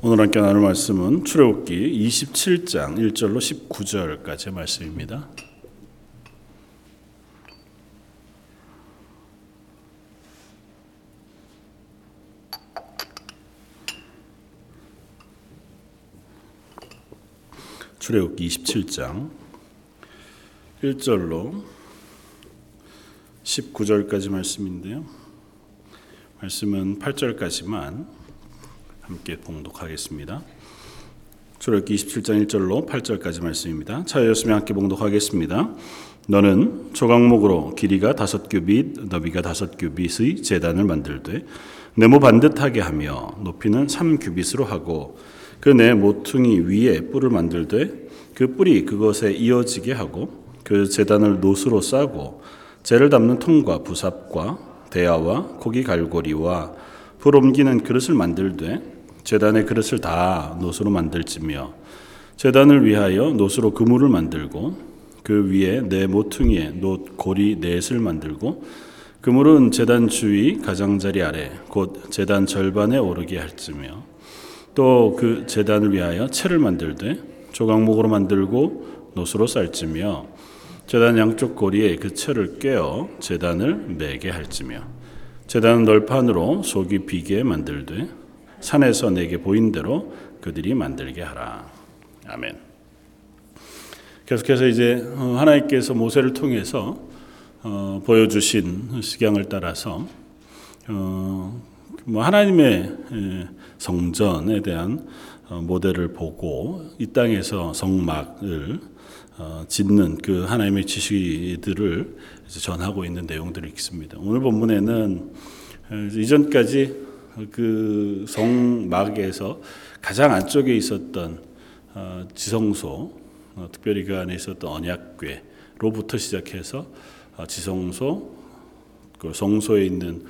오늘 함께 나눌 말씀은 출애굽기 27장 1절로 19절까지의 말씀입니다. 출애굽기 27장 1절로 19절까지 말씀인데요. 말씀은 8절까지만 함께 봉독하겠습니다. 출애굽기 27장 1절로 8절까지 말씀입니다. 차였으면 함께 봉독하겠습니다. 너는 조각목으로 길이가 다섯 규빗, 너비가 다섯 규빗의 재단을 만들되 네모 반듯하게 하며 높이는 3 규빗으로 하고 그 네 모퉁이 위에 뿔을 만들되 그 뿔이 그것에 이어지게 하고 그 재단을 노수로 싸고 재를 담는 통과 부삽과 대야와 고기 갈고리와 불 옮기는 그릇을 만들되 재단의 그릇을 다 놋으로 만들지며 재단을 위하여 놋으로 그물을 만들고 그 위에 네 모퉁이에 놋 고리 넷을 만들고 그물은 재단 주위 가장자리 아래 곧 재단 절반에 오르게 할지며 또 그 재단을 위하여 채를 만들되 조각목으로 만들고 놋으로 쌀지며 재단 양쪽 고리에 그 채를 꿰어 재단을 매게 할지며 재단은 널판으로 속이 비게 만들되 산에서 내게 보인 대로 그들이 만들게 하라. 아멘. 계속해서 이제 하나님께서 모세를 통해서 어, 보여주신 식양을 따라서 어, 뭐 하나님의 성전에 대한 어, 모델을 보고 이 땅에서 성막을 어, 짓는 그 하나님의 지시들을 전하고 있는 내용들이 있습니다. 오늘 본문에는 이전까지 그 성막에서 가장 안쪽에 있었던 어, 지성소, 어, 특별히 그 안에 있었던 언약궤로부터 시작해서 지성소, 그 성소에 있는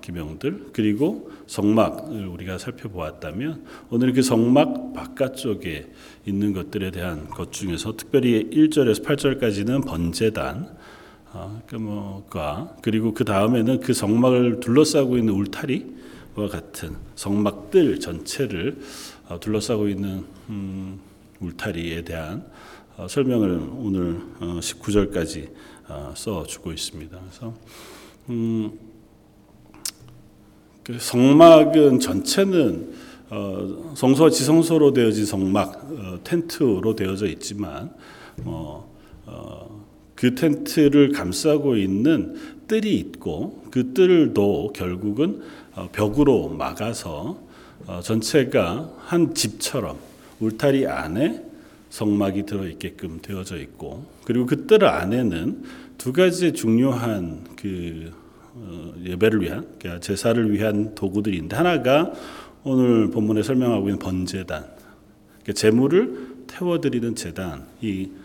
기명들 그리고 성막을 우리가 살펴보았다면 오늘 그 성막 바깥쪽에 있는 것들에 대한 것 중에서 특별히 1절에서 8절까지는 번제단 어, 그 뭐가 그리고 그 다음에는 그 성막을 둘러싸고 있는 울타리와 같은 성막들 전체를 어, 둘러싸고 있는 음, 울타리에 대한 어, 설명을 오늘 어, 19절까지 어, 써주고 있습니다. 그래서 음, 그 성막은 전체는 어, 성소와 지성소로 되어진 성막 어, 텐트로 되어져 있지만 어, 어, 그 텐트를 감싸고 있는 뜰이 있고 그 뜰도 결국은 어, 벽으로 막아서 어, 전체가 한 집처럼 울타리 안에 성막이 들어 있게끔 되어져 있고 그리고 그 뜰 안에는 두 가지 중요한 그 예배를 위한 그러니까 제사를 위한 도구들이 있는데 하나가 오늘 본문에 설명하고 있는 번제단, 그러니까 제물을 태워드리는 제단이 어,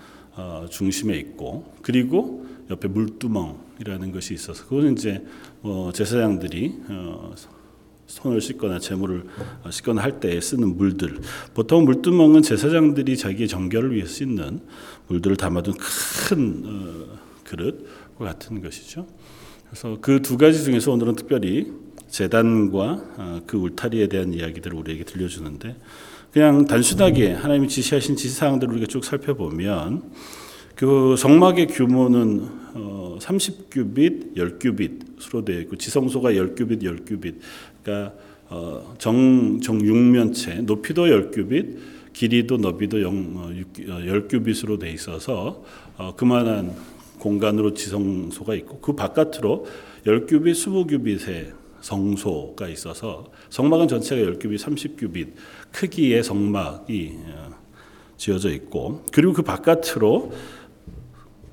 중심에 있고 그리고 옆에 물두멍이라는 것이 있어서 그것은 이제 어, 제사장들이 어, 손을 씻거나 제물을 어, 씻거나 할 때 쓰는 물들. 보통 물두멍은 제사장들이 자기의 정결을 위해 씻는 물들을 담아둔 큰 어, 그릇과 같은 것이죠. 그래서 그 두 가지 중에서 오늘은 특별히 재단과 어, 그 울타리에 대한 이야기들을 우리에게 들려주는데 그냥 단순하게 하나님이 지시하신 지시사항들을 우리가 쭉 살펴보면 그 성막의 규모는 30규빗, 어, 10규빗으로 되어 있고 지성소가 10규빗, 10규빗. 그러니까 어, 정, 정육면체 높이도 10규빗, 길이도 너비도 10규빗으로 되어 있어서 그만한 공간으로 지성소가 있고 그 바깥으로 10규빗, 20규빗의 성소가 있어서 성막은 전체가 10규빗, 30규빗 크기의 성막이 어, 지어져 있고 그리고 그 바깥으로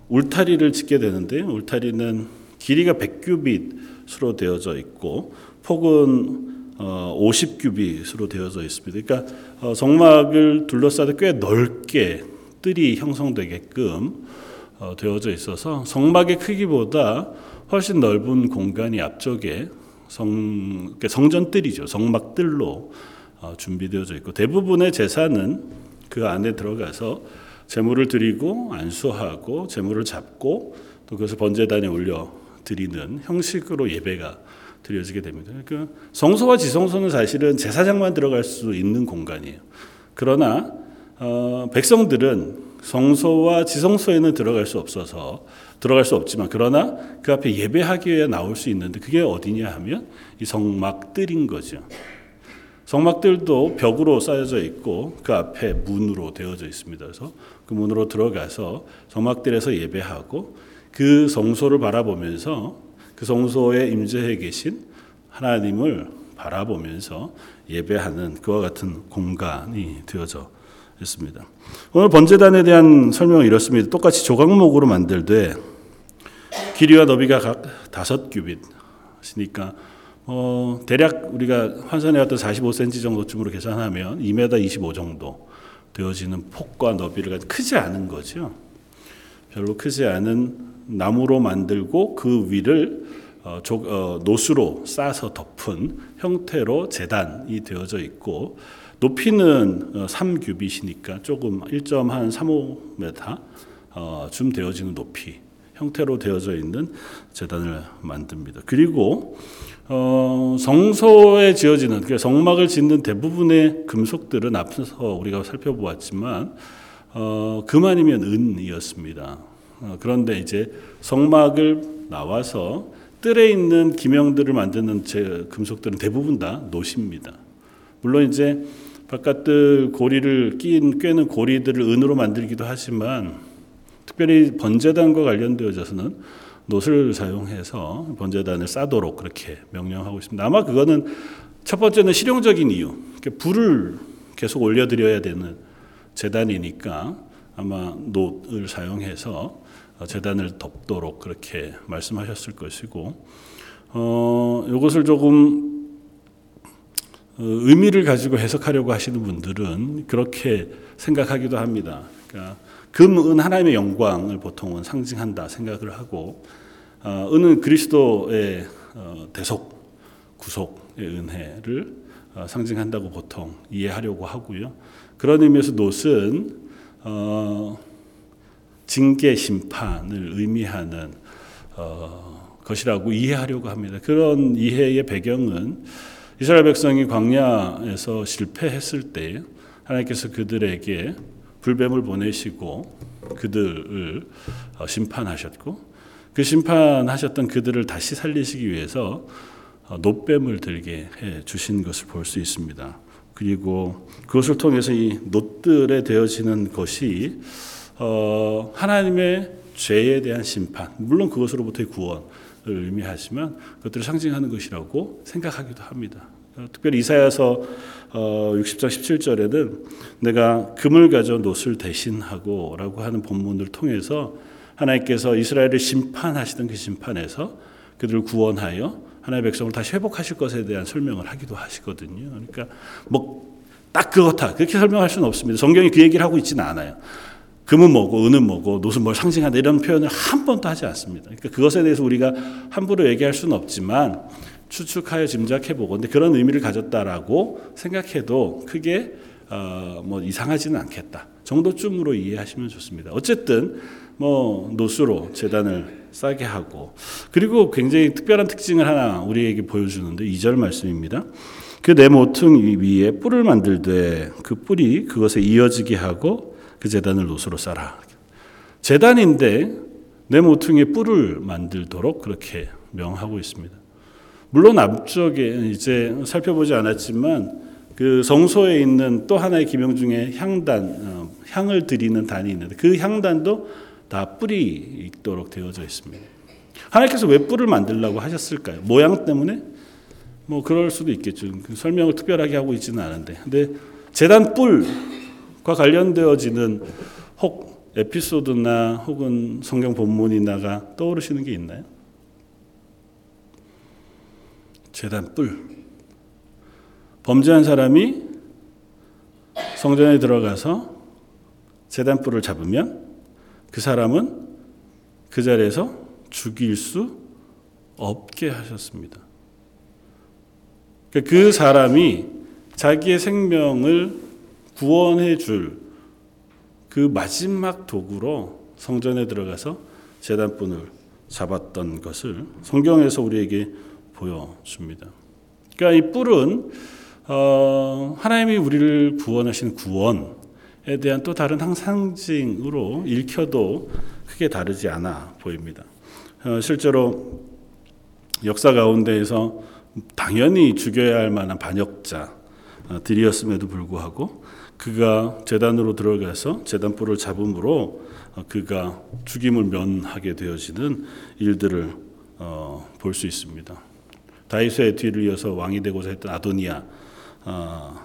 울타리를 짓게 되는데 울타리는 길이가 100규빗으로 되어져 있고 폭은 50규빗으로 어, 되어져 있습니다. 그러니까 어, 성막을 둘러싸되 꽤 넓게 뜰이 형성되게끔 되어져 있어서 성막의 크기보다 훨씬 넓은 공간이 앞쪽에 성 그러니까 성전뜰이죠. 성막뜰로 어, 준비되어져 있고 대부분의 제사는 그 안에 들어가서 제물을 드리고 안수하고 제물을 잡고 또 그것을 번제단에 올려 드리는 형식으로 예배가 드려지게 됩니다. 그러니까 성소와 지성소는 사실은 제사장만 들어갈 수 있는 공간이에요. 그러나 어, 백성들은 성소와 지성소에는 들어갈 수 없어서 들어갈 수 없지만 그러나 그 앞에 예배하기 위해 나올 수 있는데 그게 어디냐 하면 이 성막들인 거죠. 성막들도 벽으로 쌓여져 있고 그 앞에 문으로 되어져 있습니다. 그래서 그 문으로 들어가서 성막들에서 예배하고 그 성소를 바라보면서 그 성소에 임재해 계신 하나님을 바라보면서 예배하는 그와 같은 공간이 되어져 있습니다. 오늘 번제단에 대한 설명은 이렇습니다. 똑같이 조각목으로 만들되 길이와 너비가 각 다섯 규빗이니까 어, 대략 우리가 환산해 왔던 45cm 정도쯤으로 계산하면 2m 25 정도 되어지는 폭과 너비를 가지고 크지 않은 거죠. 별로 크지 않은 나무로 만들고 그 위를 어, 조, 어, 노수로 싸서 덮은 형태로 재단이 되어져 있고 높이는 어, 3규빗이니까 조금 1.35m 어, 쯤 되어지는 높이 형태로 되어져 있는 재단을 만듭니다. 그리고 어, 성소에 지어지는 그러니까 성막을 짓는 대부분의 금속들은 앞서서 우리가 살펴보았지만 어, 금 아니면 은이었습니다. 어, 그런데 이제 성막을 나와서 뜰에 있는 기명들을 만드는 제 금속들은 대부분 다 놋입니다. 물론 이제 바깥들 고리를 낀 꿰는 고리들을 은으로 만들기도 하지만 특별히 번제단과 관련되어져서는 놋을 사용해서 번제단을 싸도록 그렇게 명령하고 있습니다. 아마 그거는 첫 번째는 실용적인 이유. 불을 계속 올려드려야 되는 재단이니까 아마 노을 사용해서 재단을 덮도록 그렇게 말씀하셨을 것이고, 어, 이것을 조금 어, 의미를 가지고 해석하려고 하시는 분들은 그렇게 생각하기도 합니다. 그러니까 금, 은 하나님의 영광을 보통은 상징한다 생각을 하고 어, 은은 그리스도의 어, 대속, 구속의 은혜를 어, 상징한다고 보통 이해하려고 하고요. 그런 의미에서 놋은 어, 징계 심판을 의미하는 어, 것이라고 이해하려고 합니다. 그런 이해의 배경은 이스라엘 백성이 광야에서 실패했을 때 하나님께서 그들에게 불뱀을 보내시고 그들을 어, 심판하셨고 그 심판하셨던 그들을 다시 살리시기 위해서 어, 노뱀을 들게 해 주신 것을 볼 수 있습니다. 그리고 그것을 통해서 이 노들에 되어지는 것이 어, 하나님의 죄에 대한 심판, 물론 그것으로부터의 구원을 의미하지만 그것들을 상징하는 것이라고 생각하기도 합니다. 특별히 이사야서 60장 17절에는 내가 금을 가져 놋을 대신하고 라고 하는 본문을 통해서 하나님께서 이스라엘을 심판하시던 그 심판에서 그들을 구원하여 하나님의 백성을 다시 회복하실 것에 대한 설명을 하기도 하시거든요. 그러니까 뭐 딱 그렇다 그렇게 설명할 수는 없습니다. 성경이 그 얘기를 하고 있지는 않아요. 금은 뭐고 은은 뭐고 노은 뭘 상징한다 이런 표현을 한 번도 하지 않습니다. 그러니까 그것에 대해서 우리가 함부로 얘기할 수는 없지만 추측하여 짐작해 보고 근데 그런 의미를 가졌다라고 생각해도 크게 어, 뭐 이상하지는 않겠다 정도쯤으로 이해하시면 좋습니다. 어쨌든 뭐 노수로 재단을 싸게 하고 그리고 굉장히 특별한 특징을 하나 우리에게 보여주는데 2절 말씀입니다. 그 네 모퉁 위에 뿔을 만들되 그 뿔이 그것에 이어지게 하고 그 재단을 노수로 싸라. 재단인데 네 모퉁이에 뿔을 만들도록 그렇게 명하고 있습니다. 물론 앞쪽에 이제 살펴보지 않았지만 그 성소에 있는 또 하나의 기명 중에 향단, 어, 향을 드리는 단이 있는데 그 향단도 다 뿔이 있도록 되어져 있습니다. 하나님께서 왜 뿔을 만들라고 하셨을까요? 모양 때문에? 뭐 그럴 수도 있겠죠. 그 설명을 특별하게 하고 있지는 않은데. 근데 재단 뿔과 관련되어지는 혹 에피소드나 혹은 성경 본문이나가 떠오르시는 게 있나요? 재단 뿔. 범죄한 사람이 성전에 들어가서 재단 뿔을 잡으면 그 사람은 그 자리에서 죽일 수 없게 하셨습니다. 그러니까 그 사람이 자기의 생명을 구원해 줄 그 마지막 도구로 성전에 들어가서 재단분을 잡았던 것을 성경에서 우리에게 보여줍니다. 그러니까 이 뿔은 어, 하나님이 우리를 구원하신 구원에 대한 또 다른 상징으로 읽혀도 크게 다르지 않아 보입니다. 어, 실제로 역사 가운데에서 당연히 죽여야 할 만한 반역자들이었음에도 불구하고 그가 재단으로 들어가서 재단불을 잡음으로 어, 그가 죽임을 면하게 되어지는 일들을 어, 볼 수 있습니다. 다윗의 뒤를 이어서 왕이 되고자 했던 아도니아 어,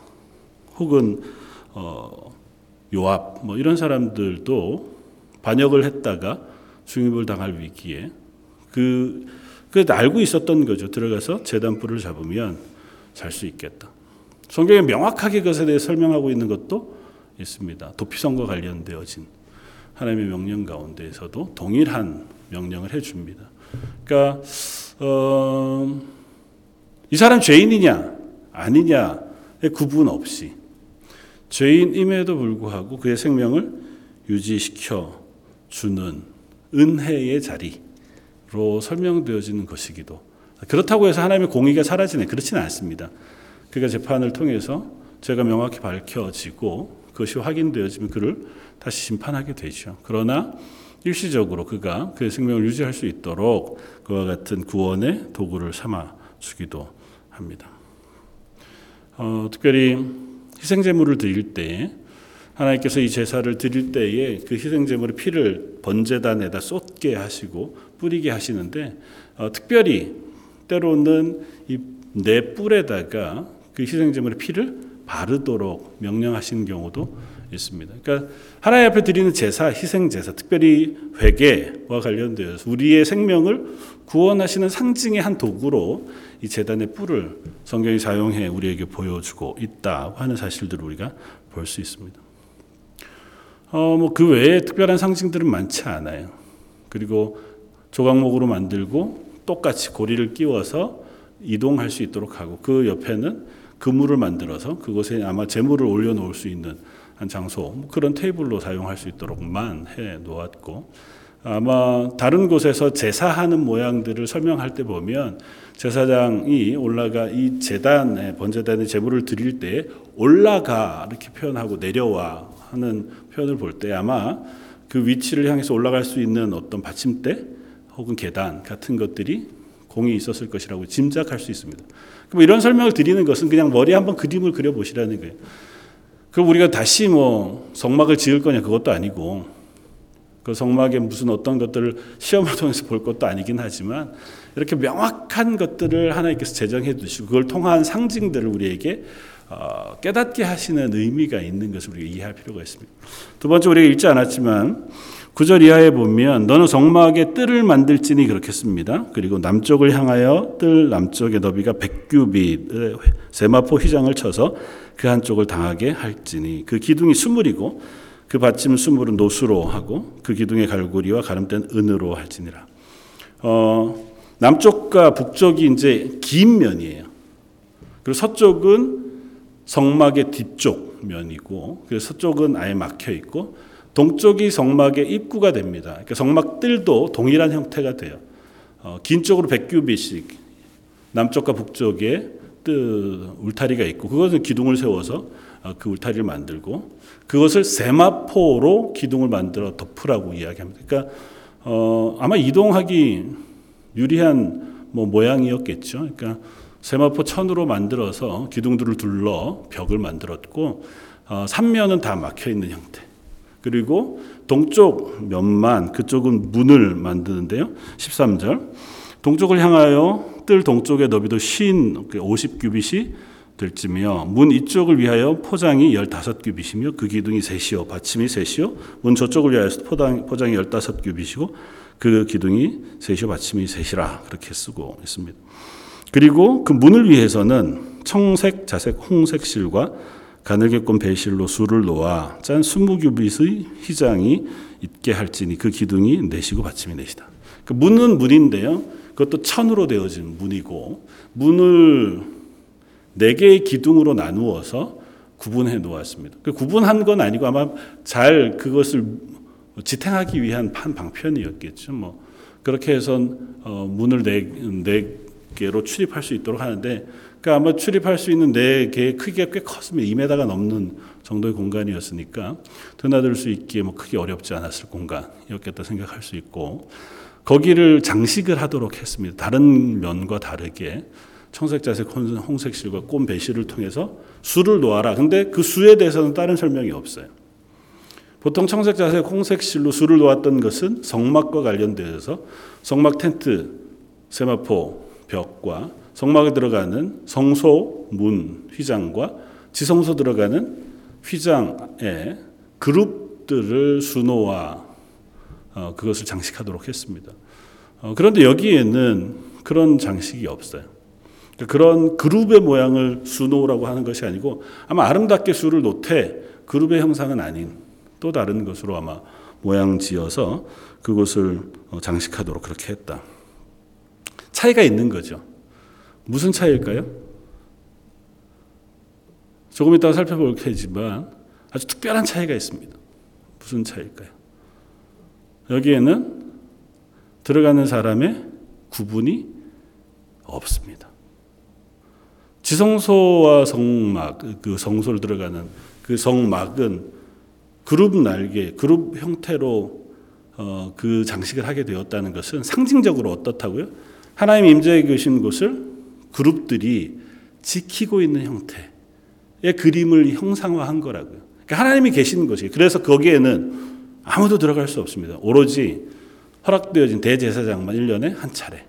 혹은 어, 요압 뭐 이런 사람들도 반역을 했다가 중입을 당할 위기에 그, 그 알고 있었던 거죠. 들어가서 재단 불을 잡으면 잘 수 있겠다. 성경에 명확하게 그것에 대해 설명하고 있는 것도 있습니다. 도피성과 관련되어진 하나님의 명령 가운데에서도 동일한 명령을 해줍니다. 그러니까 어, 이 사람 죄인이냐? 아니냐의 구분 없이. 죄인임에도 불구하고 그의 생명을 유지시켜 주는 은혜의 자리로 설명되어지는 것이기도. 그렇다고 해서 하나님의 공의가 사라지네. 그렇지는 않습니다. 그가 재판을 통해서 죄가 명확히 밝혀지고 그것이 확인되어지면 그를 다시 심판하게 되죠. 그러나 일시적으로 그가 그의 생명을 유지할 수 있도록 그와 같은 구원의 도구를 삼아 주기도 합니다. 어, 특별히 희생제물을 드릴 때 하나님께서 이 제사를 드릴 때에 그 희생제물의 피를 번제단에다 쏟게 하시고 뿌리게 하시는데 어, 특별히 때로는 이내 뿔에다가 그 희생제물의 피를 바르도록 명령하신 경우도 있습니다. 그러니까 하나님 앞에 드리는 제사, 희생 제사, 특별히 회개와 관련되어서 우리의 생명을 구원하시는 상징의 한 도구로 이 제단의 뿔을 성경이 사용해 우리에게 보여주고 있다고 하는 사실들을 우리가 볼 수 있습니다. 어, 뭐 그 외에 특별한 상징들은 많지 않아요. 그리고 조각목으로 만들고 똑같이 고리를 끼워서 이동할 수 있도록 하고 그 옆에는 그물을 만들어서 그곳에 아마 재물을 올려놓을 수 있는 한 장소 뭐 그런 테이블로 사용할 수 있도록만 해 놓았고 아마 다른 곳에서 제사하는 모양들을 설명할 때 보면 제사장이 올라가 이 제단에 번제단에 제물을 드릴 때 올라가 이렇게 표현하고 내려와 하는 표현을 볼 때 아마 그 위치를 향해서 올라갈 수 있는 어떤 받침대 혹은 계단 같은 것들이 공이 있었을 것이라고 짐작할 수 있습니다. 뭐 이런 설명을 드리는 것은 그냥 머리에 한번 그림을 그려 보시라는 거예요. 그럼 우리가 다시 뭐 성막을 지을 거냐 그것도 아니고 그 성막에 무슨 어떤 것들을 시험을 통해서 볼 것도 아니긴 하지만 이렇게 명확한 것들을 하나님께서 제정해 두시고 그걸 통한 상징들을 우리에게 어, 깨닫게 하시는 의미가 있는 것을 우리가 이해할 필요가 있습니다. 두 번째 우리가 읽지 않았지만 9절 이하에 보면 너는 성막에 뜰을 만들지니 그렇게 씁니다. 그리고 남쪽을 향하여 뜰 남쪽의 너비가 100규빗 세마포 휘장을 쳐서 그 한쪽을 당하게 할지니 그 기둥이 수물이고 그 받침 수물은 노수로 하고 그 기둥의 갈고리와 가름된 은으로 할지니라. 어, 남쪽과 북쪽이 이제 긴 면이에요. 그리고 서쪽은 성막의 뒤쪽 면이고 그래서 서쪽은 아예 막혀 있고 동쪽이 성막의 입구가 됩니다. 그러니까 성막들도 동일한 형태가 돼요. 어, 긴 쪽으로 100규빗씩 남쪽과 북쪽에 뜨 울타리가 있고 그것은 기둥을 세워서 어, 그 울타리를 만들고 그것을 세마포로 기둥을 만들어 덮으라고 이야기합니다. 그러니까 어, 아마 이동하기 유리한 뭐 모양이었겠죠. 그러니까 세마포 천으로 만들어서 기둥들을 둘러 벽을 만들었고 어, 삼면은 다 막혀 있는 형태. 그리고 동쪽 면만 그쪽은 문을 만드는데요. 13절. 동쪽을 향하여 뜰 동쪽의 너비도 쉰 50규빗이 될지며 문 이쪽을 위하여 포장이 15규빗이며 그 기둥이 셋이요 받침이 셋이요 문 저쪽을 위하여 포장, 포장이 15규빗이고 그 기둥이 셋이요 받침이 셋이라 그렇게 쓰고 있습니다. 그리고 그 문을 위해서는 청색, 자색, 홍색 실과 가늘게꼰 배실로 술을 놓아 짠 스무 규빗의 휘장이 있게 할지니 그 기둥이 내시고 받침이 내시다. 그 문은 문인데요. 그것도 천으로 되어진 문이고 문을 네 개의 기둥으로 나누어서 구분해 놓았습니다. 그 구분한 건 아니고 아마 잘 그것을 지탱하기 위한 판 방편이었겠죠. 뭐 그렇게 해서 어, 문을 네, 네 개로 출입할 수 있도록 하는데 그러니까 아마 출입할 수 있는 네 개의 크기가 꽤 컸으면 2m가 넘는 정도의 공간이었으니까 드나들 수 있기에 뭐 크게 어렵지 않았을 공간이었겠다 생각할 수 있고 거기를 장식을 하도록 했습니다. 다른 면과 다르게 청색 자색 홍색 실과 꼼 배실을 통해서 수를 놓아라. 근데 그 수에 대해서는 다른 설명이 없어요. 보통 청색 자색 홍색 실로 수를 놓았던 것은 성막과 관련되어서 성막 텐트, 세마포, 벽과 성막에 들어가는 성소 문 휘장과 지성소 들어가는 휘장에 그룹들을 수놓아 어, 그것을 장식하도록 했습니다. 어, 그런데 여기에는 그런 장식이 없어요. 그러니까 그런 그룹의 모양을 수놓으라고 하는 것이 아니고 아마 아름답게 수를 놓되 그룹의 형상은 아닌 또 다른 것으로 아마 모양 지어서 그것을 어, 장식하도록 그렇게 했다. 차이가 있는 거죠. 무슨 차이일까요? 조금 이따가 살펴볼 테지만 아주 특별한 차이가 있습니다. 무슨 차이일까요? 여기에는 들어가는 사람의 구분이 없습니다. 지성소와 성막, 그 성소를 들어가는 그 성막은 그룹 날개, 그룹 형태로 어, 그 장식을 하게 되었다는 것은 상징적으로 어떻다고요? 하나님 임재해 계신 곳을 그룹들이 지키고 있는 형태의 그림을 형상화한 거라고요. 그러니까 하나님이 계시는 것이 그래서 거기에는 아무도 들어갈 수 없습니다. 오로지 허락되어진 대제사장만 1년에 한 차례.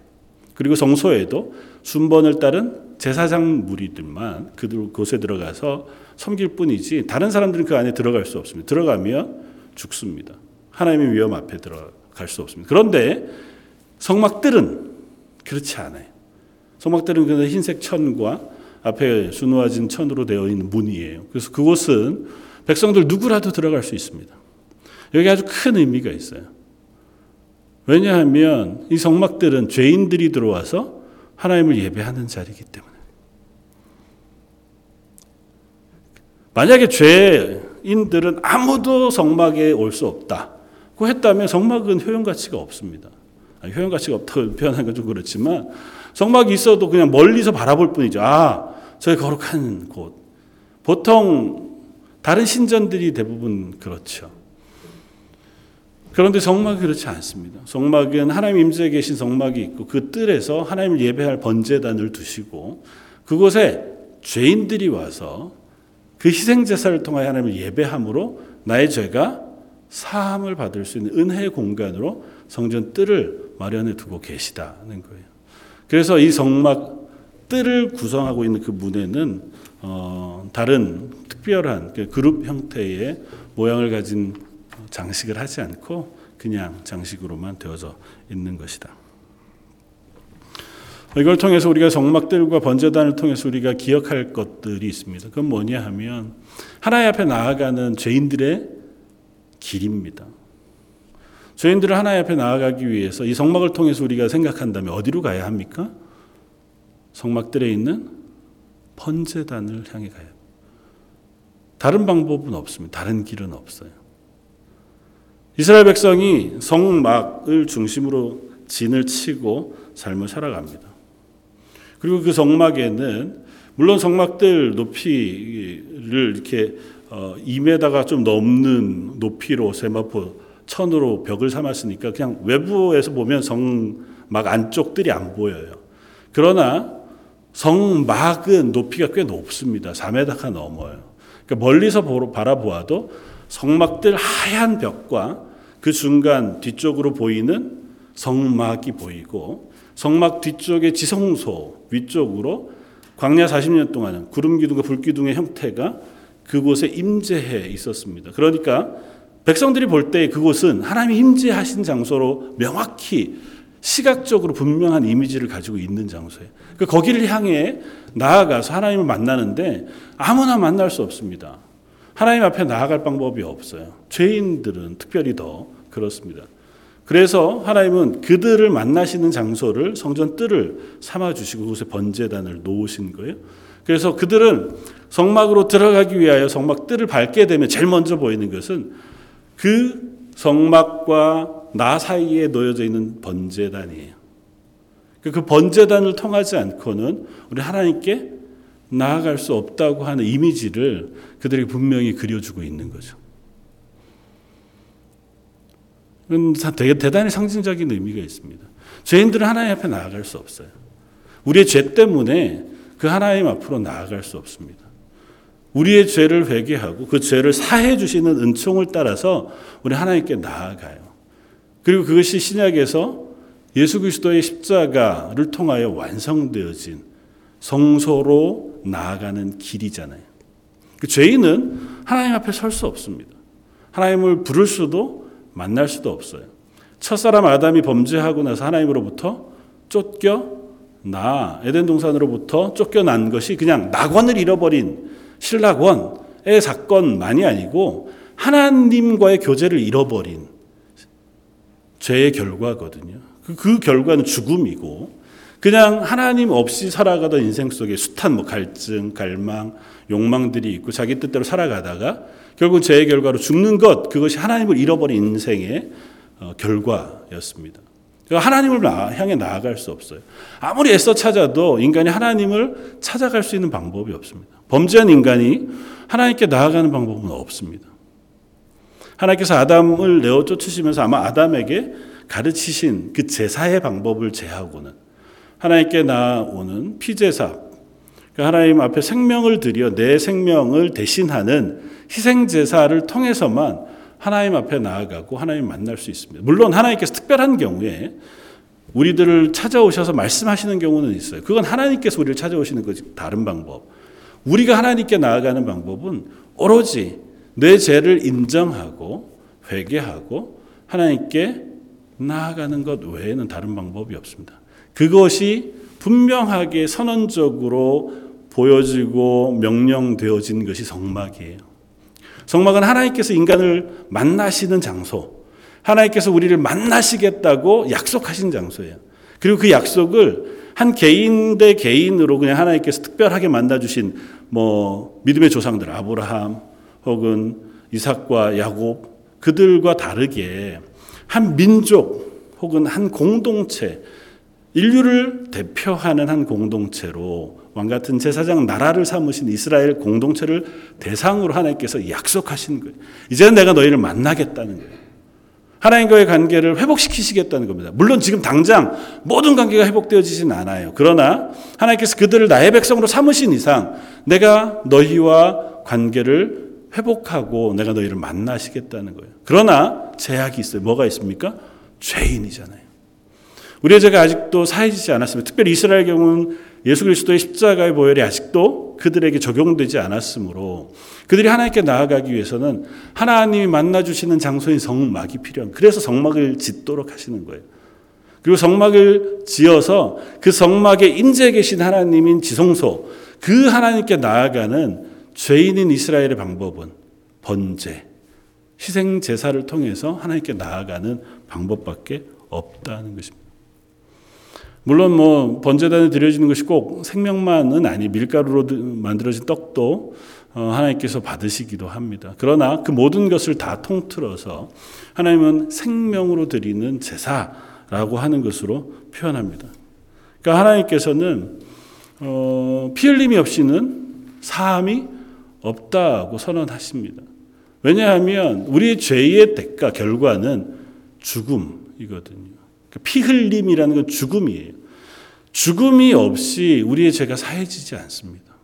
그리고 성소에도 순번을 따른 제사장 무리들만 그곳에 들어가서 섬길 뿐이지 다른 사람들은 그 안에 들어갈 수 없습니다. 들어가면 죽습니다. 하나님의 위험 앞에 들어갈 수 없습니다. 그런데 성막들은 그렇지 않아요. 성막들은 그냥 흰색 천과 앞에 수놓아진 천으로 되어 있는 문이에요. 그래서 그곳은 백성들 누구라도 들어갈 수 있습니다. 여기 아주 큰 의미가 있어요. 왜냐하면 이 성막들은 죄인들이 들어와서 하나님을 예배하는 자리이기 때문에. 만약에 죄인들은 아무도 성막에 올 수 없다 고 했다면 성막은 효용 가치가 없습니다. 효용 가치가 없다고 표현하는 건좀 그렇지만 성막이 있어도 그냥 멀리서 바라볼 뿐이죠. 아, 저기 거룩한 곳. 보통 다른 신전들이 대부분 그렇죠. 그런데 성막이 그렇지 않습니다. 성막은 하나님 임재에 계신 성막이 있고 그 뜰에서 하나님을 예배할 번제단을 두시고 그곳에 죄인들이 와서 그 희생 제사를 통하여 하나님을 예배함으로 나의 죄가 사함을 받을 수 있는 은혜의 공간으로 성전 뜰을 마련해 두고 계시다는 거예요. 그래서 이 성막 뜰을 구성하고 있는 그 문에는 어, 다른 특별한 그 그룹 형태의 모양을 가진 장식을 하지 않고 그냥 장식으로만 되어져 있는 것이다. 이걸 통해서 우리가 성막들과 번제단을 통해서 우리가 기억할 것들이 있습니다. 그건 뭐냐 하면 하나님 앞에 나아가는 죄인들의 길입니다. 죄인들을 하나님 앞에 나아가기 위해서 이 성막을 통해서 우리가 생각한다면 어디로 가야 합니까? 성막들에 있는 번제단을 향해 가야 다른 방법은 없습니다. 다른 길은 없어요. 이스라엘 백성이 성막을 중심으로 진을 치고 삶을 살아갑니다. 그리고 그 성막에는 물론 성막들 높이를 이렇게 2m가 어, 좀 넘는 높이로 세마포 천으로 벽을 삼았으니까 그냥 외부에서 보면 성막 안쪽들이 안 보여요. 그러나 성막은 높이가 꽤 높습니다. 4m가 넘어요. 그러니까 멀리서 바라보아도 성막들 하얀 벽과 그 중간 뒤쪽으로 보이는 성막이 보이고 성막 뒤쪽의 지성소 위쪽으로 광야 40년 동안은 구름 기둥과 불 기둥의 형태가 그곳에 임재해 있었습니다. 그러니까 백성들이 볼 때 그곳은 하나님이 임재하신 장소로 명확히 시각적으로 분명한 이미지를 가지고 있는 장소예요. 그 거기를 향해 나아가서 하나님을 만나는데 아무나 만날 수 없습니다. 하나님 앞에 나아갈 방법이 없어요. 죄인들은 특별히 더 그렇습니다. 그래서 하나님은 그들을 만나시는 장소를 성전 뜰을 삼아 주시고 그곳에 번제단을 놓으신 거예요. 그래서 그들은 성막으로 들어가기 위하여 성막 뜰을 밟게 되면 제일 먼저 보이는 것은 그 성막과 나 사이에 놓여져 있는 번제단이에요. 그 번제단을 통하지 않고는 우리 하나님께 나아갈 수 없다고 하는 이미지를 그들에게 분명히 그려주고 있는 거죠. 그건 되게 대단히 상징적인 의미가 있습니다. 죄인들은 하나님 앞에 나아갈 수 없어요. 우리의 죄 때문에 그 하나님 앞으로 나아갈 수 없습니다. 우리의 죄를 회개하고 그 죄를 사해 주시는 은총을 따라서 우리 하나님께 나아가요. 그리고 그것이 신약에서 예수 그리스도의 십자가를 통하여 완성되어진 성소로 나아가는 길이잖아요. 그 죄인은 하나님 앞에 설 수 없습니다. 하나님을 부를 수도 만날 수도 없어요. 첫사람 아담이 범죄하고 나서 하나님으로부터 쫓겨 나 에덴 동산으로부터 쫓겨난 것이 그냥 낙원을 잃어버린 신락원의 사건만이 아니고 하나님과의 교제를 잃어버린 죄의 결과거든요. 그, 그 결과는 죽음이고 그냥 하나님 없이 살아가던 인생 속에 숱한 뭐 갈증, 갈망, 욕망들이 있고 자기 뜻대로 살아가다가 결국 죄의 결과로 죽는 것 그것이 하나님을 잃어버린 인생의 어, 결과였습니다. 그러니까 하나님을 향해 나아갈 수 없어요. 아무리 애써 찾아도 인간이 하나님을 찾아갈 수 있는 방법이 없습니다. 범죄한 인간이 하나님께 나아가는 방법은 없습니다. 하나님께서 아담을 내어 쫓으시면서 아마 아담에게 가르치신 그 제사의 방법을 제하고는 하나님께 나오는 피제사, 그러니까 하나님 앞에 생명을 들여 내 생명을 대신하는 희생 제사를 통해서만 하나님 앞에 나아가고 하나님 만날 수 있습니다. 물론 하나님께서 특별한 경우에 우리들을 찾아오셔서 말씀하시는 경우는 있어요. 그건 하나님께서 우리를 찾아오시는 것이 다른 방법. 우리가 하나님께 나아가는 방법은 오로지 내 죄를 인정하고 회개하고 하나님께 나아가는 것 외에는 다른 방법이 없습니다. 그것이 분명하게 선언적으로 보여지고 명령되어진 것이 성막이에요. 성막은 하나님께서 인간을 만나시는 장소, 하나님께서 우리를 만나시겠다고 약속하신 장소예요. 그리고 그 약속을 한 개인 대 개인으로 그냥 하나님께서 특별하게 만나주신 뭐 믿음의 조상들, 아브라함 혹은 이삭과 야곱 그들과 다르게 한 민족 혹은 한 공동체, 인류를 대표하는 한 공동체로 왕 같은 제사장 나라를 삼으신 이스라엘 공동체를 대상으로 하나님께서 약속하신 거예요. 이제는 내가 너희를 만나겠다는 거예요. 하나님과의 관계를 회복시키시겠다는 겁니다. 물론 지금 당장 모든 관계가 회복되어지진 않아요. 그러나 하나님께서 그들을 나의 백성으로 삼으신 이상 내가 너희와 관계를 회복하고 내가 너희를 만나시겠다는 거예요. 그러나 제약이 있어요. 뭐가 있습니까? 죄인이잖아요. 우리의 죄가 아직도 사해지지 않았습니다. 특별히 이스라엘 경우는 예수 그리스도의 십자가의 보혈이 아직도 그들에게 적용되지 않았으므로 그들이 하나님께 나아가기 위해서는 하나님이 만나 주시는 장소인 성막이 필요한. 그래서 성막을 짓도록 하시는 거예요. 그리고 성막을 지어서 그 성막에 인재 계신 하나님인 지성소 그 하나님께 나아가는 죄인인 이스라엘의 방법은 번제, 희생 제사를 통해서 하나님께 나아가는 방법밖에 없다는 것입니다. 물론 뭐 번제단에 드려지는 것이 꼭 생명만은 아니 밀가루로 만들어진 떡도 어, 하나님께서 받으시기도 합니다. 그러나 그 모든 것을 다 통틀어서 하나님은 생명으로 드리는 제사라고 하는 것으로 표현합니다. 그러니까 하나님께서는 어, 피 흘림이 없이는 사함이 없다고 선언하십니다. 왜냐하면 우리의 죄의 대가 결과는 죽음이거든요. 그러니까 피 흘림이라는 건 죽음이에요. 죽음이 없이 우리의 죄가 사해지지 않습니다.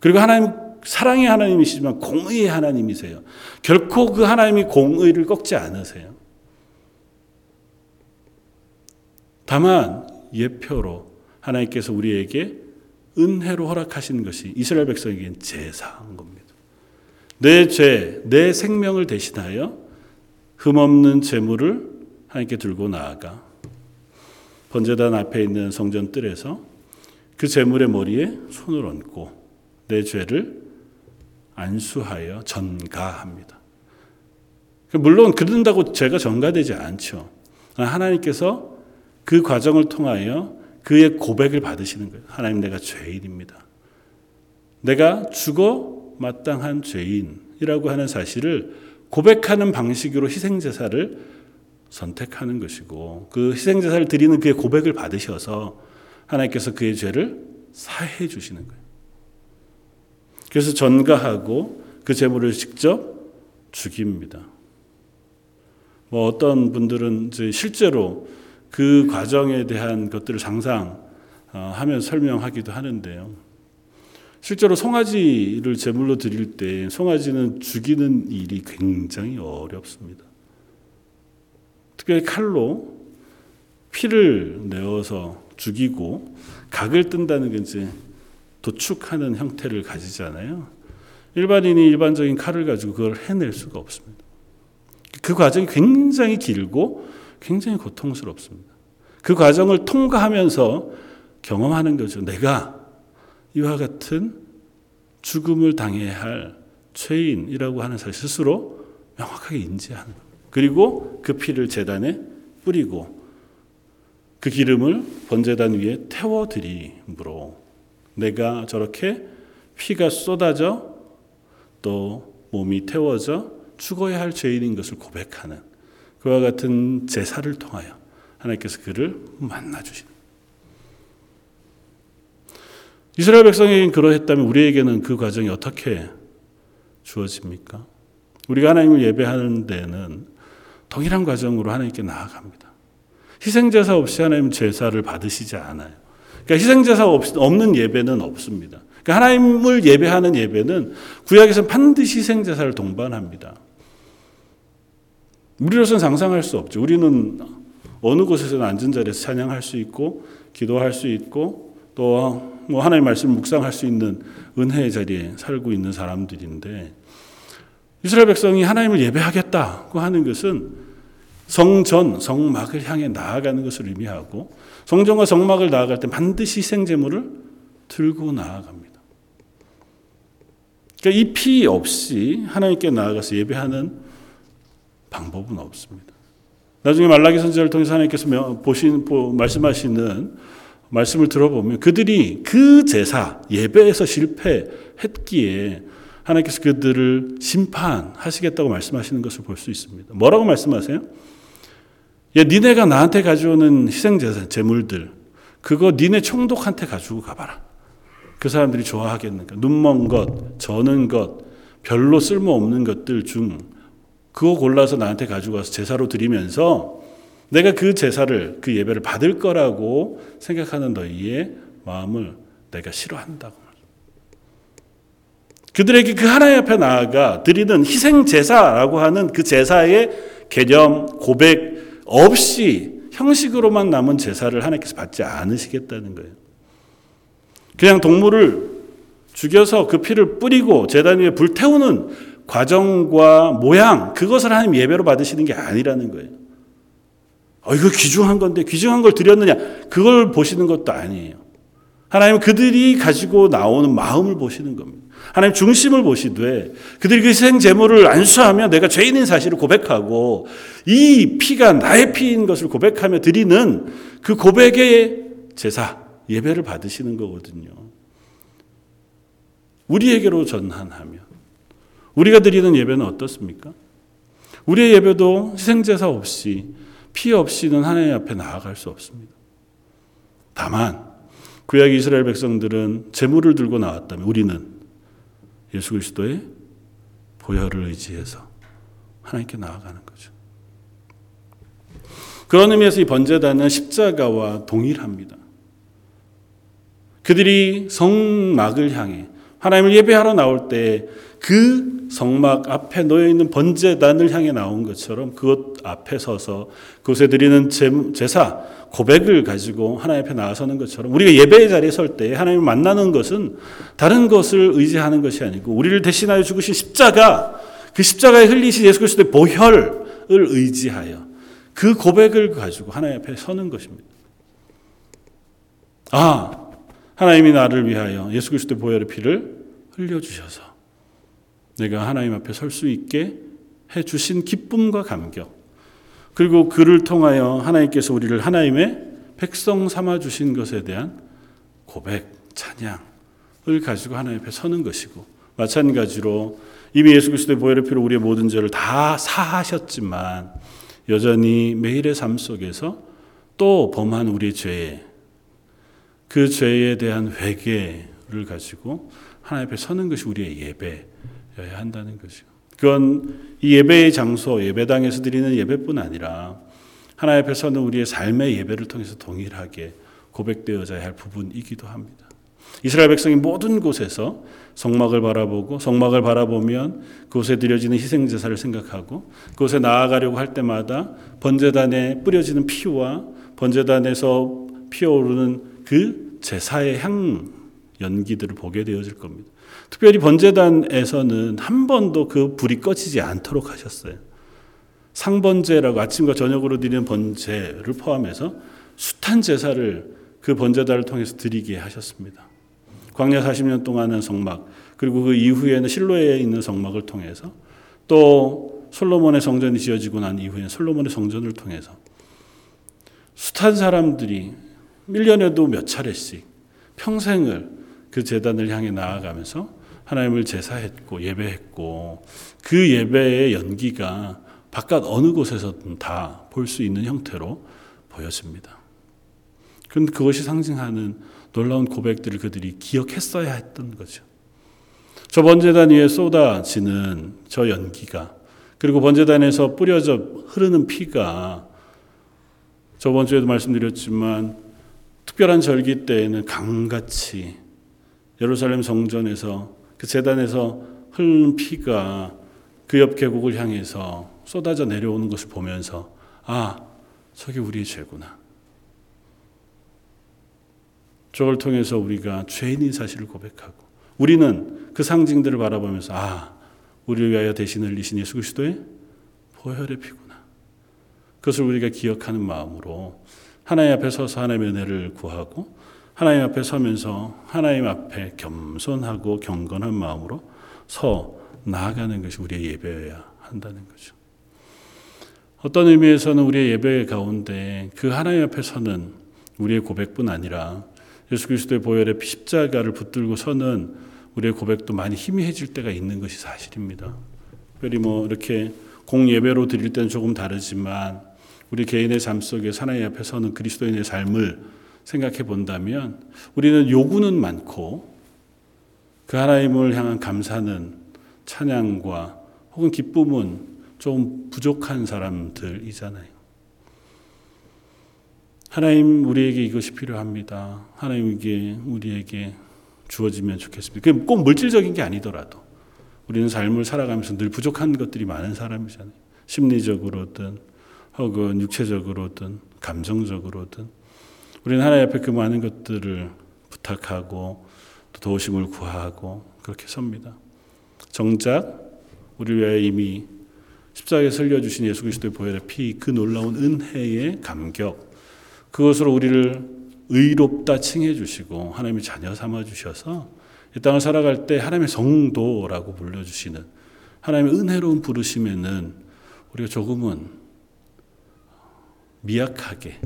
그리고 하나님 사랑의 하나님이시지만 공의의 하나님이세요. 결코 그 하나님이 공의를 꺾지 않으세요. 다만 예표로 하나님께서 우리에게 은혜로 허락하시는 것이 이스라엘 백성에게는 제사인 겁니다. 내 죄, 내 생명을 대신하여 흠없는 제물을 하나님께 들고 나아가 번제단 앞에 있는 성전 뜰에서 그 제물의 머리에 손을 얹고 내 죄를 안수하여 전가합니다. 물론 그런다고 죄가 전가되지 않죠. 하나님께서 그 과정을 통하여 그의 고백을 받으시는 거예요. 하나님 내가 죄인입니다. 내가 죽어 마땅한 죄인이라고 하는 사실을 고백하는 방식으로 희생제사를 선택하는 것이고 그 희생 제사를 드리는 그의 고백을 받으셔서 하나님께서 그의 죄를 사해 주시는 거예요. 그래서 전가하고 그 제물을 직접 죽입니다. 뭐 어떤 분들은 이제 실제로 그 과정에 대한 것들을 상상하면 설명하기도 하는데요. 실제로 송아지를 제물로 드릴 때 송아지는 죽이는 일이 굉장히 어렵습니다. 특별히 칼로 피를 내어서 죽이고 각을 뜬다는 게 이제 도축하는 형태를 가지잖아요. 일반인이 일반적인 칼을 가지고 그걸 해낼 수가 없습니다. 그 과정이 굉장히 길고 굉장히 고통스럽습니다. 그 과정을 통과하면서 경험하는 거죠. 내가 이와 같은 죽음을 당해야 할 죄인이라고 하는 사실 스스로 명확하게 인지하는 것. 그리고 그 피를 재단에 뿌리고 그 기름을 번제단 위에 태워 드림으로 내가 저렇게 피가 쏟아져 또 몸이 태워져 죽어야 할 죄인인 것을 고백하는 그와 같은 제사를 통하여 하나님께서 그를 만나 주신 이스라엘 백성에게는 그러했다면 우리에게는 그 과정이 어떻게 주어집니까? 우리가 하나님을 예배하는 데는 동일한 과정으로 하나님께 나아갑니다. 희생제사 없이 하나님 제사를 받으시지 않아요. 그러니까 희생제사 없는 예배는 없습니다. 그러니까 하나님을 예배하는 예배는 구약에서는 반드시 희생제사를 동반합니다. 우리로서는 상상할 수 없죠. 우리는 어느 곳에서는 앉은 자리에서 찬양할 수 있고 기도할 수 있고 또 뭐 하나님의 말씀을 묵상할 수 있는 은혜의 자리에 살고 있는 사람들인데 이스라엘 백성이 하나님을 예배하겠다고 하는 것은 성전, 성막을 향해 나아가는 것을 의미하고 성전과 성막을 나아갈 때 반드시 희생제물을 들고 나아갑니다. 그러니까 이 피 없이 하나님께 나아가서 예배하는 방법은 없습니다. 나중에 말라기 선지자를 통해서 하나님께서 보신 말씀하시는 말씀을 들어보면 그들이 그 제사 예배에서 실패했기에 하나님께서 그들을 심판하시겠다고 말씀하시는 것을 볼 수 있습니다. 뭐라고 말씀하세요? 야, 니네가 나한테 가져오는 희생제사, 제물들, 그거 니네 총독한테 가지고 가봐라. 그 사람들이 좋아하겠는가? 눈먼 것, 저는 것, 별로 쓸모없는 것들 중 그거 골라서 나한테 가지고 와서 제사로 드리면서 내가 그 제사를 그 예배를 받을 거라고 생각하는 너희의 마음을 내가 싫어한다고. 그들에게 그 하나님 앞에 나아가 드리는 희생 제사라고 하는 그 제사의 개념 고백 없이 형식으로만 남은 제사를 하나님께서 받지 않으시겠다는 거예요. 그냥 동물을 죽여서 그 피를 뿌리고 제단 위에 불 태우는 과정과 모양 그것을 하나님 예배로 받으시는 게 아니라는 거예요. 어, 이거 귀중한 건데 귀중한 걸 드렸느냐? 그걸 보시는 것도 아니에요. 하나님은 그들이 가지고 나오는 마음을 보시는 겁니다. 하나님 중심을 보시되 그들이 그 희생 제물을 안수하며 내가 죄인인 사실을 고백하고 이 피가 나의 피인 것을 고백하며 드리는 그 고백의 제사 예배를 받으시는 거거든요. 우리에게로 전환하면 우리가 드리는 예배는 어떻습니까? 우리의 예배도 희생제사 없이 피 없이는 하나님 앞에 나아갈 수 없습니다. 다만 구약 이스라엘 백성들은 제물을 들고 나왔다면 우리는 예수 그리스도의 보혈을 의지해서 하나님께 나아가는 거죠. 그런 의미에서 이 번제단은 십자가와 동일합니다. 그들이 성막을 향해 하나님을 예배하러 나올 때 그 성막 앞에 놓여 있는 번제단을 향해 나온 것처럼 그것 앞에 서서 그곳에 드리는 제사 고백을 가지고 하나님 앞에 나서는 것처럼 우리가 예배의 자리에 설 때 하나님을 만나는 것은 다른 것을 의지하는 것이 아니고 우리를 대신하여 죽으신 십자가 그 십자가에 흘리신 예수 그리스도의 보혈을 의지하여 그 고백을 가지고 하나님 앞에 서는 것입니다. 아, 하나님이 나를 위하여 예수 그리스도의 보혈의 피를 흘려 주셔서 내가 하나님 앞에 설 수 있게 해 주신 기쁨과 감격. 그리고 그를 통하여 하나님께서 우리를 하나님의 백성 삼아 주신 것에 대한 고백, 찬양을 가지고 하나님 앞에 서는 것이고 마찬가지로 이미 예수 그리스도의 보혈의 피로 우리의 모든 죄를 다 사하셨지만 여전히 매일의 삶 속에서 또 범한 우리의 죄, 그 죄에 대한 회개를 가지고 하나님 앞에 서는 것이 우리의 예배여야 한다는 것이요. 그건 이 예배의 장소, 예배당에서 드리는 예배뿐 아니라 하나님 앞에 서는 우리의 삶의 예배를 통해서 동일하게 고백되어져야 할 부분이기도 합니다. 이스라엘 백성이 모든 곳에서 성막을 바라보고 성막을 바라보면 그곳에 드려지는 희생 제사를 생각하고 그곳에 나아가려고 할 때마다 번제단에 뿌려지는 피와 번제단에서 피어오르는 그 제사의 향 연기들을 보게 되어질 겁니다. 특별히 번제단에서는 한 번도 그 불이 꺼지지 않도록 하셨어요. 상번제라고 아침과 저녁으로 드리는 번제를 포함해서 숱한 제사를 그 번제단을 통해서 드리게 하셨습니다. 광야 40년 동안은 성막 그리고 그 이후에는 실로에 있는 성막을 통해서 또 솔로몬의 성전이 지어지고 난 이후에는 솔로몬의 성전을 통해서 숱한 사람들이 1년에도 몇 차례씩 평생을 그 재단을 향해 나아가면서 하나님을 제사했고 예배했고 그 예배의 연기가 바깥 어느 곳에서든 다 볼 수 있는 형태로 보였습니다. 그런데 그것이 상징하는 놀라운 고백들을 그들이 기억했어야 했던 거죠. 저 번제단 위에 쏟아지는 저 연기가 그리고 번제단에서 뿌려져 흐르는 피가 저번 주에도 말씀드렸지만 특별한 절기 때에는 강같이 예루살렘 성전에서 그 재단에서 흐르는 피가 그 옆 계곡을 향해서 쏟아져 내려오는 것을 보면서 아 저게 우리의 죄구나. 저걸 통해서 우리가 죄인인 사실을 고백하고 우리는 그 상징들을 바라보면서 아 우리를 위하여 대신을 흘리신 예수 그리스도의 보혈의 피구나. 그것을 우리가 기억하는 마음으로 하나님 앞에 서서 하나님의 은혜를 구하고 하나님 앞에 서면서 하나님 앞에 겸손하고 경건한 마음으로 서 나아가는 것이 우리의 예배여야 한다는 거죠. 어떤 의미에서는 우리의 예배 가운데 그 하나님 앞에 서는 우리의 고백뿐 아니라 예수 그리스도의 보혈의 십자가를 붙들고 서는 우리의 고백도 많이 희미해질 때가 있는 것이 사실입니다. 특별히 뭐 이렇게 공예배로 드릴 때는 조금 다르지만 우리 개인의 삶 속에 하나님 앞에 서는 그리스도인의 삶을 생각해 본다면 우리는 요구는 많고 그 하나님을 향한 감사는 찬양과 혹은 기쁨은 좀 부족한 사람들이잖아요. 하나님 우리에게 이것이 필요합니다. 하나님에게 우리에게 주어지면 좋겠습니다. 그게 꼭 물질적인 게 아니더라도 우리는 삶을 살아가면서 늘 부족한 것들이 많은 사람이잖아요. 심리적으로든 혹은 육체적으로든 감정적으로든 우리는 하나님 앞에 그 많은 것들을 부탁하고 또 도우심을 구하고 그렇게 섭니다. 정작 우리 위하여 이미 십자가에 설려 주신 예수 그리스도의 보혈의 피, 그 놀라운 은혜의 감격, 그것으로 우리를 의롭다 칭해 주시고 하나님의 자녀 삼아 주셔서 이 땅을 살아갈 때 하나님의 성도라고 불러 주시는 하나님의 은혜로운 부르심에는 우리가 조금은 미약하게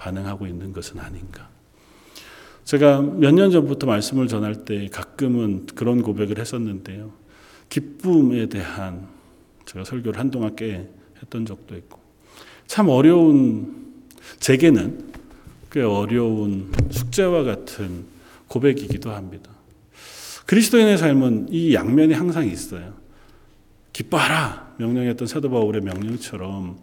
반응하고 있는 것은 아닌가. 제가 몇 년 전부터 말씀을 전할 때 가끔은 그런 고백을 했었는데요. 기쁨에 대한 제가 설교를 한동안 꽤 했던 적도 있고 참 어려운 제게는 꽤 어려운 숙제와 같은 고백이기도 합니다. 그리스도인의 삶은 이 양면이 항상 있어요. 기뻐하라 명령했던 사도 바울의 명령처럼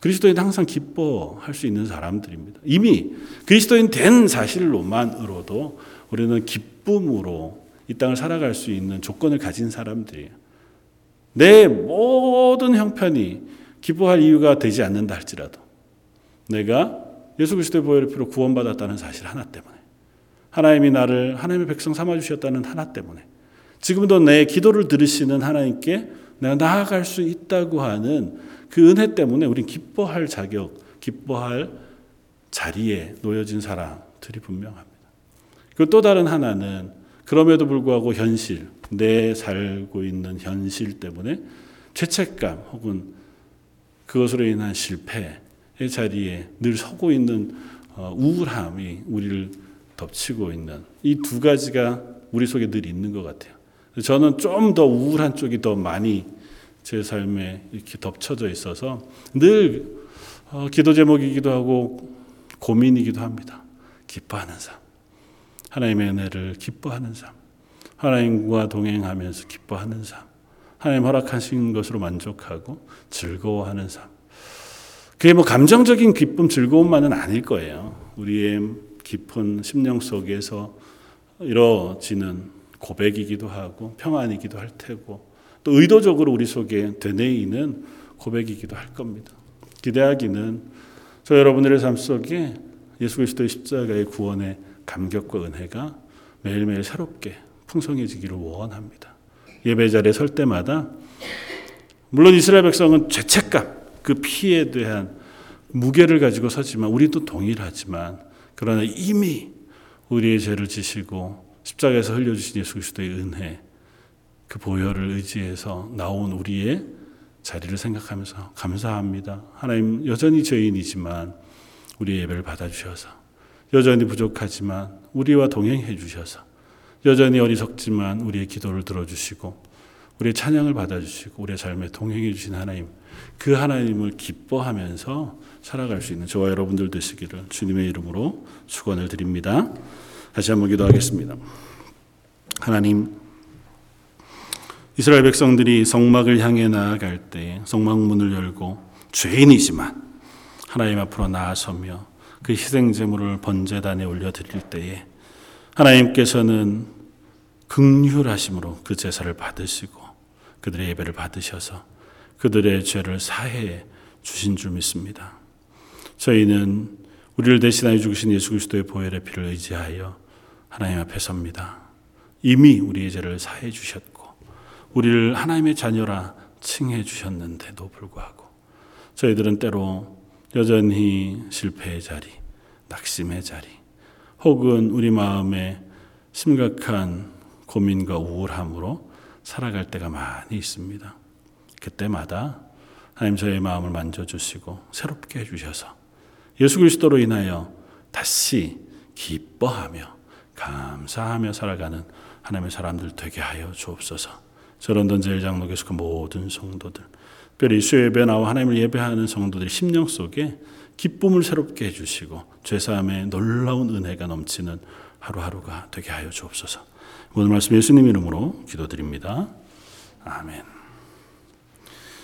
그리스도인 항상 기뻐할 수 있는 사람들입니다. 이미 그리스도인 된 사실로만으로도 우리는 기쁨으로 이 땅을 살아갈 수 있는 조건을 가진 사람들이에요. 내 모든 형편이 기뻐할 이유가 되지 않는다 할지라도 내가 예수 그리스도의 보혈의 피로 구원받았다는 사실 하나 때문에 하나님이 나를 하나님의 백성 삼아 주셨다는 하나 때문에 지금도 내 기도를 들으시는 하나님께 내가 나아갈 수 있다고 하는 그 은혜 때문에 우린 기뻐할 자격, 기뻐할 자리에 놓여진 사람들이 분명합니다. 그리고 또 다른 하나는 그럼에도 불구하고 현실, 내 살고 있는 현실 때문에 죄책감 혹은 그것으로 인한 실패의 자리에 늘 서고 있는 어, 우울함이 우리를 덮치고 있는 이 두 가지가 우리 속에 늘 있는 것 같아요. 저는 좀 더 우울한 쪽이 더 많이 제 삶에 이렇게 덮쳐져 있어서 늘 어, 기도 제목이기도 하고 고민이기도 합니다. 기뻐하는 삶. 하나님의 은혜를 기뻐하는 삶. 하나님과 동행하면서 기뻐하는 삶. 하나님 허락하신 것으로 만족하고 즐거워하는 삶. 그게 뭐 감정적인 기쁨, 즐거움만은 아닐 거예요. 우리의 깊은 심령 속에서 이루어지는 고백이기도 하고 평안이기도 할 테고 또 의도적으로 우리 속에 되뇌이는 고백이기도 할 겁니다. 기대하기는 저 여러분들의 삶 속에 예수 그리스도의 십자가의 구원의 감격과 은혜가 매일매일 새롭게 풍성해지기를 원합니다. 예배 자리에 설 때마다 물론 이스라엘 백성은 죄책감, 그 피에 대한 무게를 가지고 서지만 우리도 동일하지만 그러나 이미 우리의 죄를 지시고 십자가에서 흘려주신 예수 그리스도의 은혜 그 보혈을 의지해서 나온 우리의 자리를 생각하면서 감사합니다. 하나님 여전히 죄인이지만 우리의 예배를 받아주셔서 여전히 부족하지만 우리와 동행해 주셔서 여전히 어리석지만 우리의 기도를 들어주시고 우리의 찬양을 받아주시고 우리의 삶에 동행해 주신 하나님 그 하나님을 기뻐하면서 살아갈 수 있는 저와 여러분들 되시기를 주님의 이름으로 축원을 드립니다. 다시 한번 기도하겠습니다. 하나님 이스라엘 백성들이 성막을 향해 나아갈 때 성막 문을 열고 죄인이지만 하나님 앞으로 나아서며 그 희생 제물을 번제단에 올려 드릴 때에 하나님께서는 극률하심으로 그 제사를 받으시고 그들의 예배를 받으셔서 그들의 죄를 사해 주신 줄 믿습니다. 저희는 우리를 대신하여 죽으신 예수 그리스도의 보혈의 피를 의지하여 하나님 앞에 섭니다. 이미 우리의 죄를 사해 주셨고 우리를 하나님의 자녀라 칭해 주셨는데도 불구하고 저희들은 때로 여전히 실패의 자리, 낙심의 자리, 혹은 우리 마음에 심각한 고민과 우울함으로 살아갈 때가 많이 있습니다. 그때마다 하나님 저의 마음을 만져주시고 새롭게 해주셔서 예수 그리스도로 인하여 다시 기뻐하며 감사하며 살아가는 하나님의 사람들 되게 하여 주옵소서. 저 런던 제일장로 교수 그 모든 성도들, 특별히 수요 예배 나와 하나님을 예배하는 성도들의 심령 속에 기쁨을 새롭게 해주시고 죄사함의 놀라운 은혜가 넘치는 하루하루가 되게 하여 주옵소서. 오늘 말씀 예수님 이름으로 기도드립니다. 아멘.